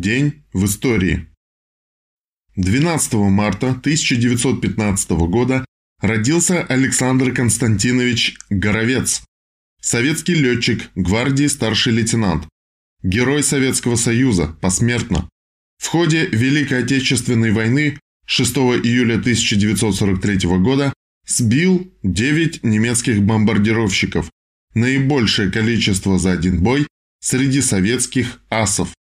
День в истории. 12 марта 1915 года родился Александр Константинович Горовец, советский летчик, гвардии старший лейтенант, герой Советского Союза, посмертно. В ходе Великой Отечественной войны 6 июля 1943 года сбил 9 немецких бомбардировщиков, наибольшее количество за один бой среди советских асов.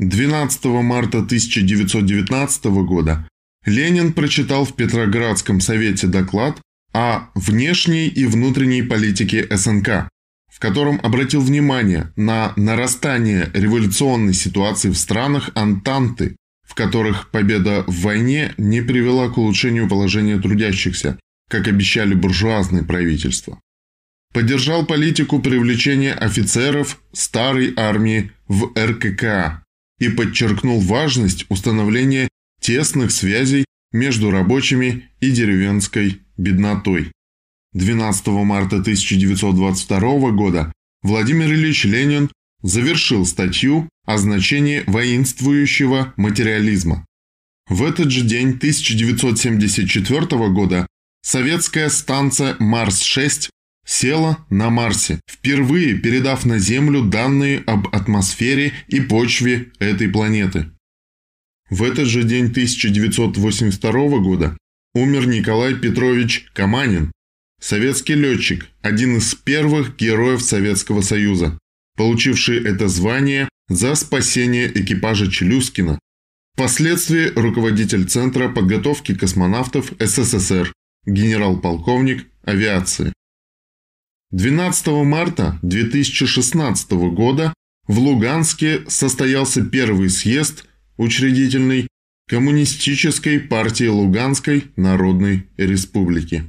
12 марта 1919 года Ленин прочитал в Петроградском совете доклад о внешней и внутренней политике СНК, в котором обратил внимание на нарастание революционной ситуации в странах Антанты, в которых победа в войне не привела к улучшению положения трудящихся, как обещали буржуазные правительства. Поддержал политику привлечения офицеров старой армии в РККА и подчеркнул важность установления тесных связей между рабочими и деревенской беднотой. 12 марта 1922 года Владимир Ильич Ленин завершил статью о значении воинствующего материализма. В этот же день 1974 года советская станция Марс-6 села на Марсе, впервые передав на Землю данные об атмосфере и почве этой планеты. В этот же день 1982 года умер Николай Петрович Каманин, советский летчик, один из первых героев Советского Союза, получивший это звание за спасение экипажа Челюскина, впоследствии руководитель Центра подготовки космонавтов СССР, генерал-полковник авиации. 12 марта 2016 года в Луганске состоялся первый съезд учредительный Коммунистической партии Луганской Народной Республики.